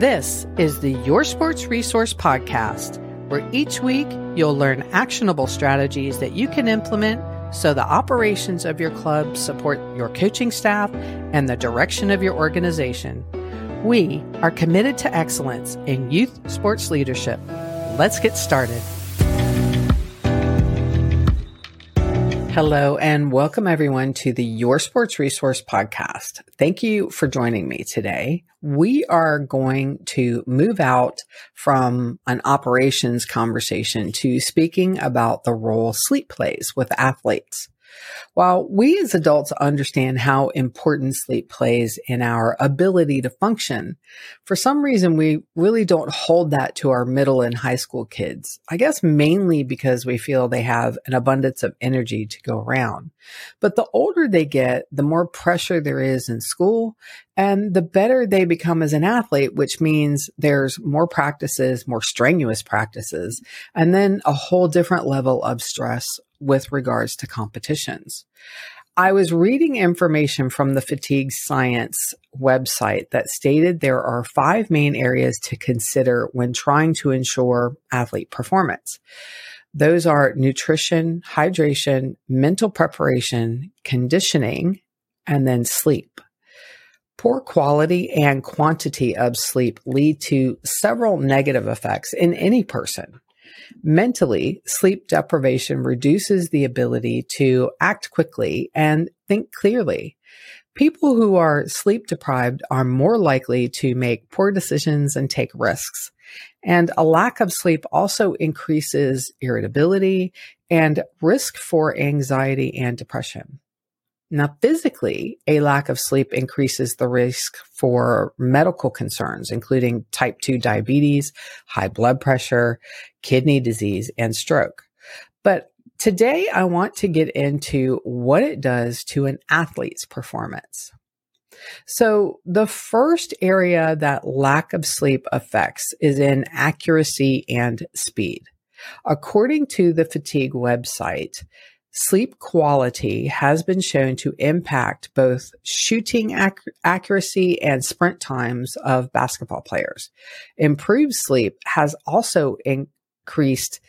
This is the Your Sports Resource Podcast, where each week you'll learn actionable strategies that you can implement so the operations of your club support your coaching staff and the direction of your organization. We are committed to excellence in youth sports leadership. Let's get started. Hello and welcome everyone to the Your Sports Resource podcast. Thank you for joining me today. We are going to move out from an operations conversation to speaking about the role sleep plays with athletes. While we as adults understand how important sleep plays in our ability to function, for some reason we really don't hold that to our middle and high school kids. I guess mainly because we feel they have an abundance of energy to go around. But the older they get, the more pressure there is in school and the better they become as an athlete, which means there's more practices, more strenuous practices, and then a whole different level of stress with regards to competitions. I was reading information from the Fatigue Science website that stated there are five main areas to consider when trying to ensure athlete performance. Those are nutrition, hydration, mental preparation, conditioning, and then sleep. Poor quality and quantity of sleep lead to several negative effects in any person. Mentally, sleep deprivation reduces the ability to act quickly and think clearly. People who are sleep deprived are more likely to make poor decisions and take risks. And a lack of sleep also increases irritability and risk for anxiety and depression. Now, physically, a lack of sleep increases the risk for medical concerns, including type 2 diabetes, high blood pressure, kidney disease, and stroke. But today I want to get into what it does to an athlete's performance. So the first area that lack of sleep affects is in accuracy and speed. According to the fatigue website, Sleep quality has been shown to impact both shooting ac- accuracy and sprint times of basketball players. Improved sleep has also increased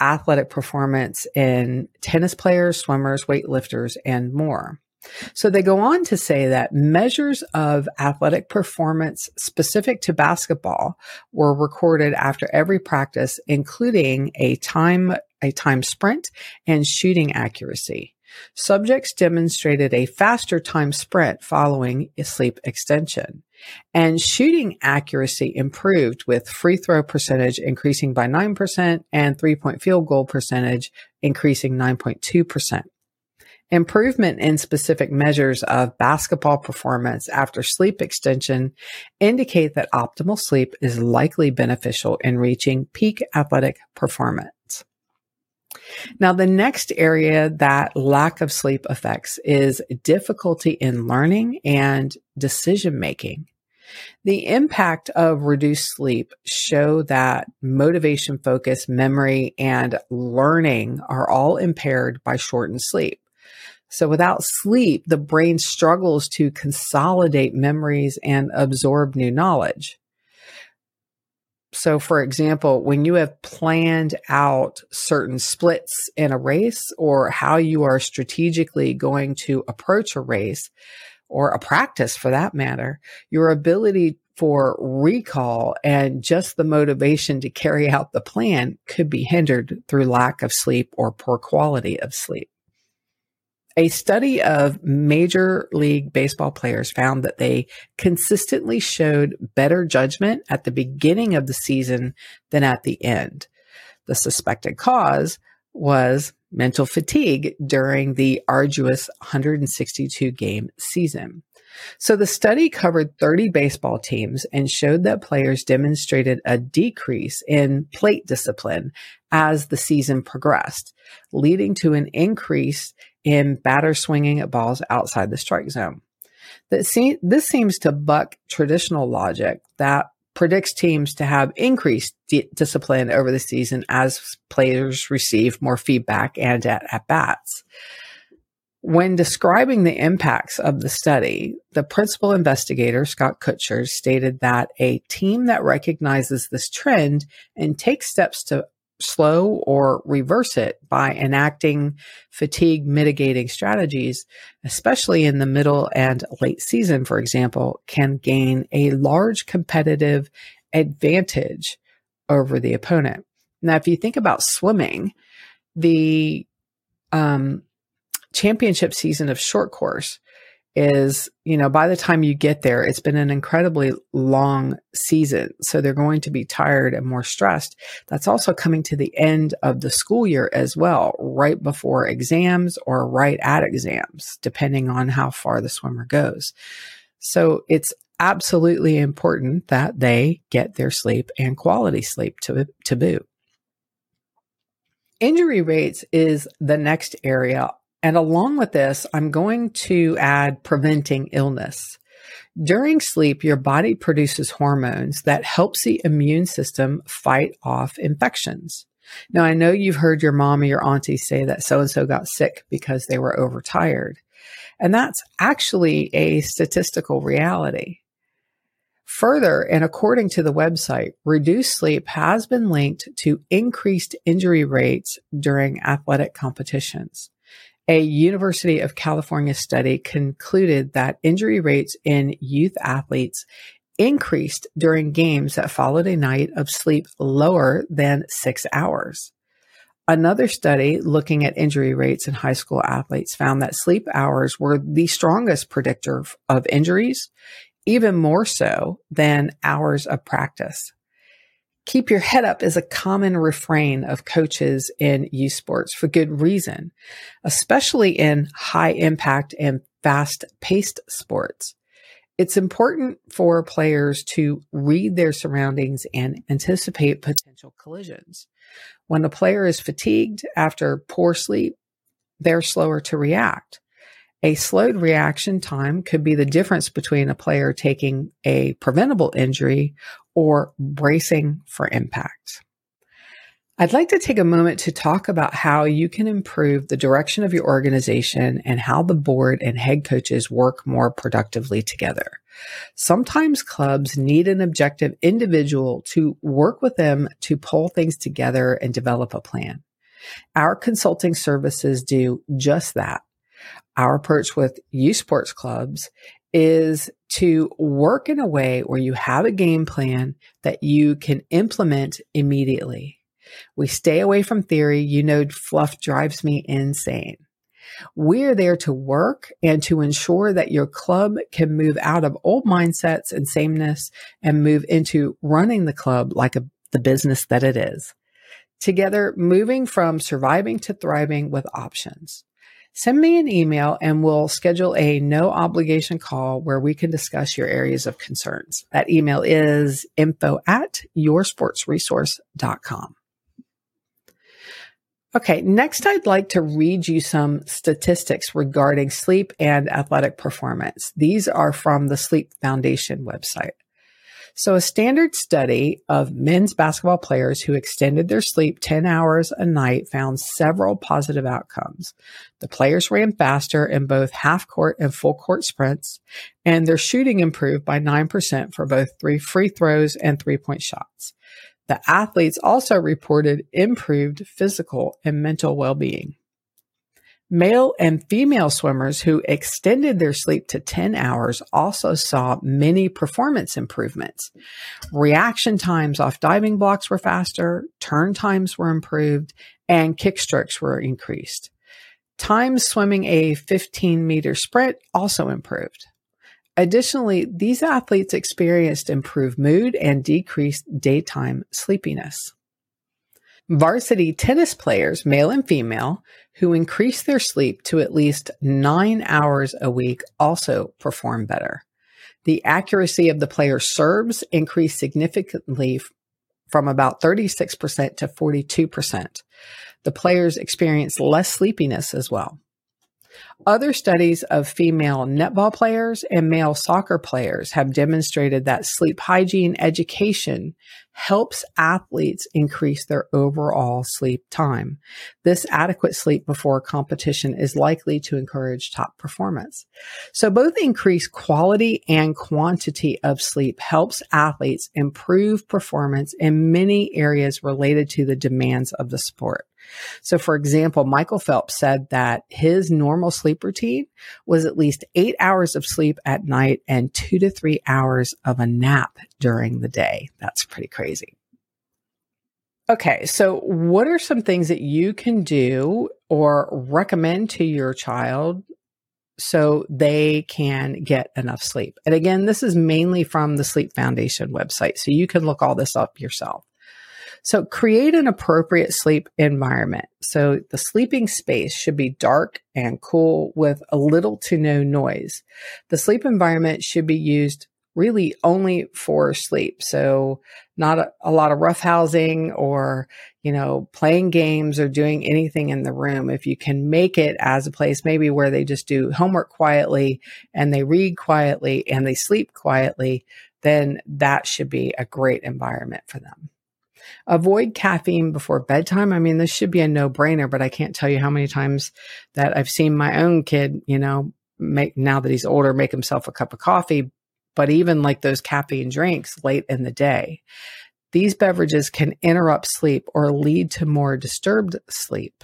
athletic performance in tennis players, swimmers, weightlifters, and more. So they go on to say that measures of athletic performance specific to basketball were recorded after every practice, including a time, a time sprint and shooting accuracy. Subjects demonstrated a faster time sprint following a sleep extension. And shooting accuracy improved with free throw percentage increasing by 9% and three point field goal percentage increasing 9.2%. Improvement in specific measures of basketball performance after sleep extension indicate that optimal sleep is likely beneficial in reaching peak athletic performance. Now, the next area that lack of sleep affects is difficulty in learning and decision making. The impact of reduced sleep show that motivation, focus, memory, and learning are all impaired by shortened sleep. So without sleep, the brain struggles to consolidate memories and absorb new knowledge. So, for example, when you have planned out certain splits in a race or how you are strategically going to approach a race or a practice for that matter, your ability for recall and just the motivation to carry out the plan could be hindered through lack of sleep or poor quality of sleep. A study of Major League Baseball players found that they consistently showed better judgment at the beginning of the season than at the end. The suspected cause was mental fatigue during the arduous 162 game season. So the study covered 30 baseball teams and showed that players demonstrated a decrease in plate discipline as the season progressed, leading to an increase in batter swinging at balls outside the strike zone. This seems to buck traditional logic that predicts teams to have increased d- discipline over the season as players receive more feedback and at, at bats. When describing the impacts of the study, the principal investigator, Scott Kutscher, stated that a team that recognizes this trend and takes steps to slow or reverse it by enacting fatigue mitigating strategies, especially in the middle and late season, for example, can gain a large competitive advantage over the opponent. Now, if you think about swimming, the um, championship season of short course is, you know, by the time you get there, it's been an incredibly long season. So they're going to be tired and more stressed. That's also coming to the end of the school year as well, right before exams or right at exams, depending on how far the swimmer goes. So it's absolutely important that they get their sleep and quality sleep to, to boot. Injury rates is the next area and along with this, I'm going to add preventing illness. During sleep, your body produces hormones that helps the immune system fight off infections. Now, I know you've heard your mom or your auntie say that so and so got sick because they were overtired. And that's actually a statistical reality. Further, and according to the website, reduced sleep has been linked to increased injury rates during athletic competitions a University of California study concluded that injury rates in youth athletes increased during games that followed a night of sleep lower than six hours. Another study looking at injury rates in high school athletes found that sleep hours were the strongest predictor of injuries, even more so than hours of practice keep your head up is a common refrain of coaches in youth sports for good reason, especially in high impact and fast paced sports. It's important for players to read their surroundings and anticipate potential collisions. When a player is fatigued after poor sleep, they're slower to react. A slowed reaction time could be the difference between a player taking a preventable injury or bracing for impact. I'd like to take a moment to talk about how you can improve the direction of your organization and how the board and head coaches work more productively together. Sometimes clubs need an objective individual to work with them to pull things together and develop a plan. Our consulting services do just that. Our approach with youth sports clubs is to work in a way where you have a game plan that you can implement immediately. We stay away from theory. You know, fluff drives me insane. We're there to work and to ensure that your club can move out of old mindsets and sameness and move into running the club like a, the business that it is. Together, moving from surviving to thriving with options send me an email and we'll schedule a no obligation call where we can discuss your areas of concerns. That email is info at yoursportsresource.com. Okay, next I'd like to read you some statistics regarding sleep and athletic performance. These are from the Sleep Foundation website. So a Stanford study of men's basketball players who extended their sleep 10 hours a night found several positive outcomes. The players ran faster in both half court and full court sprints, and their shooting improved by 9% for both three free throws and three point shots. The athletes also reported improved physical and mental well-being. Male and female swimmers who extended their sleep to 10 hours also saw many performance improvements. Reaction times off diving blocks were faster, turn times were improved, and kick strokes were increased. Times swimming a 15 meter sprint also improved. Additionally, these athletes experienced improved mood and decreased daytime sleepiness. Varsity tennis players, male and female, who increase their sleep to at least nine hours a week also perform better. The accuracy of the player's serves increased significantly from about 36% to 42%. The players experience less sleepiness as well. Other studies of female netball players and male soccer players have demonstrated that sleep hygiene education helps athletes increase their overall sleep time. This adequate sleep before competition is likely to encourage top performance. So both increased quality and quantity of sleep helps athletes improve performance in many areas related to the demands of the sport. So, for example, Michael Phelps said that his normal sleep routine was at least eight hours of sleep at night and two to three hours of a nap during the day. That's pretty crazy. Okay, so what are some things that you can do or recommend to your child so they can get enough sleep? And again, this is mainly from the Sleep Foundation website, so you can look all this up yourself. So create an appropriate sleep environment. So the sleeping space should be dark and cool with a little to no noise. The sleep environment should be used really only for sleep. So not a, a, lot of roughhousing or, you know, playing games or doing anything in the room. If you can make it as a place maybe where they just do homework quietly and they read quietly and they sleep quietly, then that should be a great environment for them. Avoid caffeine before bedtime. I mean, this should be a no brainer, but I can't tell you how many times that I've seen my own kid, you know, make now that he's older, make himself a cup of coffee. But even like those caffeine drinks late in the day, these beverages can interrupt sleep or lead to more disturbed sleep.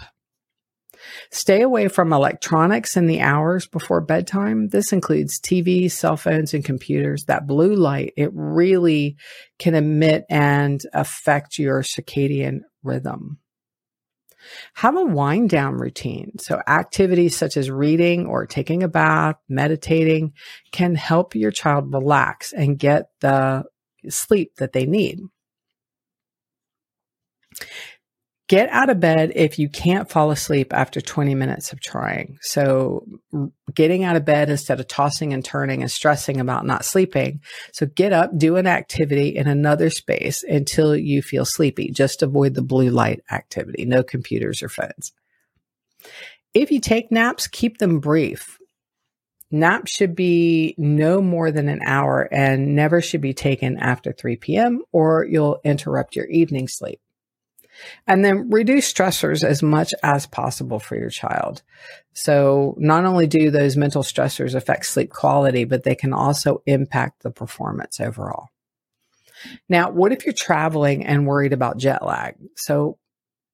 Stay away from electronics in the hours before bedtime. This includes TVs, cell phones, and computers. That blue light, it really can emit and affect your circadian rhythm. Have a wind down routine. So activities such as reading or taking a bath, meditating can help your child relax and get the sleep that they need. Get out of bed if you can't fall asleep after 20 minutes of trying. So, getting out of bed instead of tossing and turning and stressing about not sleeping. So, get up, do an activity in another space until you feel sleepy. Just avoid the blue light activity, no computers or phones. If you take naps, keep them brief. Naps should be no more than an hour and never should be taken after 3 p.m. or you'll interrupt your evening sleep. And then reduce stressors as much as possible for your child. So not only do those mental stressors affect sleep quality, but they can also impact the performance overall. Now, what if you're traveling and worried about jet lag? So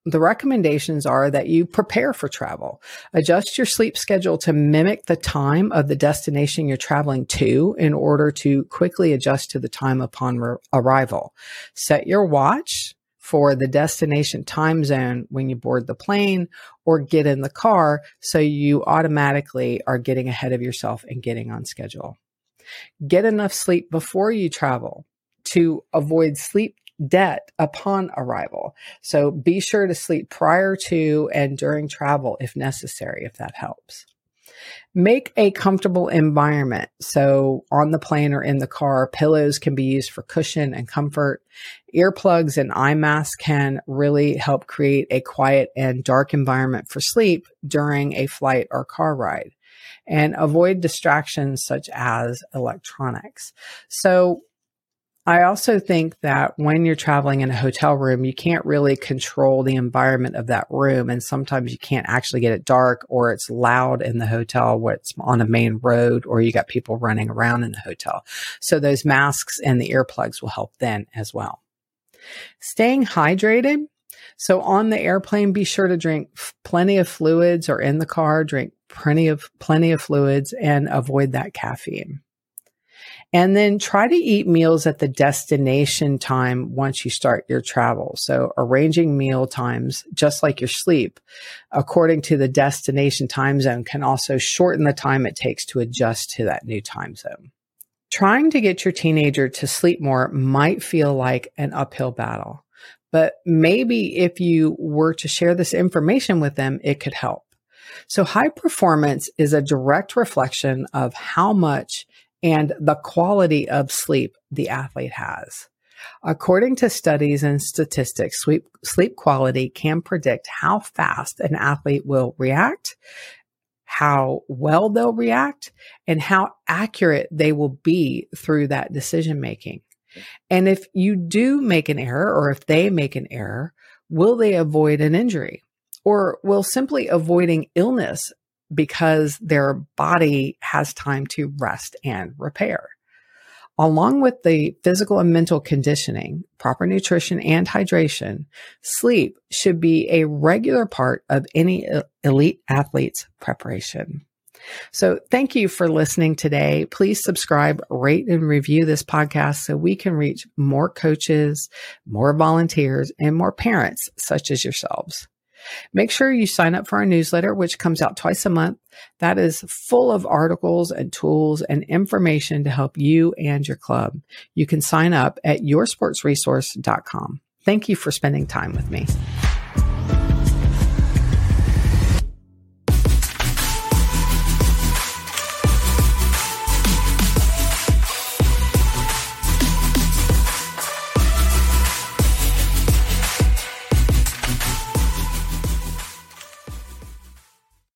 the recommendations are that you prepare for travel. Adjust your sleep schedule to mimic the time of the destination you're traveling to in order to quickly adjust to the time upon re- arrival. Set your watch for the destination time zone when you board the plane or get in the car so you automatically are getting ahead of yourself and getting on schedule. Get enough sleep before you travel to avoid sleep debt upon arrival. So be sure to sleep prior to and during travel if necessary, if that helps. Make a comfortable environment. So on the plane or in the car, pillows can be used for cushion and comfort. Earplugs and eye masks can really help create a quiet and dark environment for sleep during a flight or car ride and avoid distractions such as electronics. So I also think that when you're traveling in a hotel room, you can't really control the environment of that room. And sometimes you can't actually get it dark or it's loud in the hotel where it's on a main road or you got people running around in the hotel. So those masks and the earplugs will help then as well. Staying hydrated. So on the airplane, be sure to drink plenty of fluids or in the car, drink plenty of, plenty of fluids and avoid that caffeine. And then try to eat meals at the destination time once you start your travel. So arranging meal times, just like your sleep, according to the destination time zone can also shorten the time it takes to adjust to that new time zone. Trying to get your teenager to sleep more might feel like an uphill battle, but maybe if you were to share this information with them, it could help. So high performance is a direct reflection of how much and the quality of sleep the athlete has. According to studies and statistics, sleep, sleep quality can predict how fast an athlete will react, how well they'll react and how accurate they will be through that decision making. And if you do make an error or if they make an error, will they avoid an injury or will simply avoiding illness because their body has time to rest and repair? Along with the physical and mental conditioning, proper nutrition and hydration, sleep should be a regular part of any elite athlete's preparation. So thank you for listening today. Please subscribe, rate and review this podcast so we can reach more coaches, more volunteers and more parents such as yourselves. Make sure you sign up for our newsletter, which comes out twice a month. That is full of articles and tools and information to help you and your club. You can sign up at yoursportsresource.com. Thank you for spending time with me.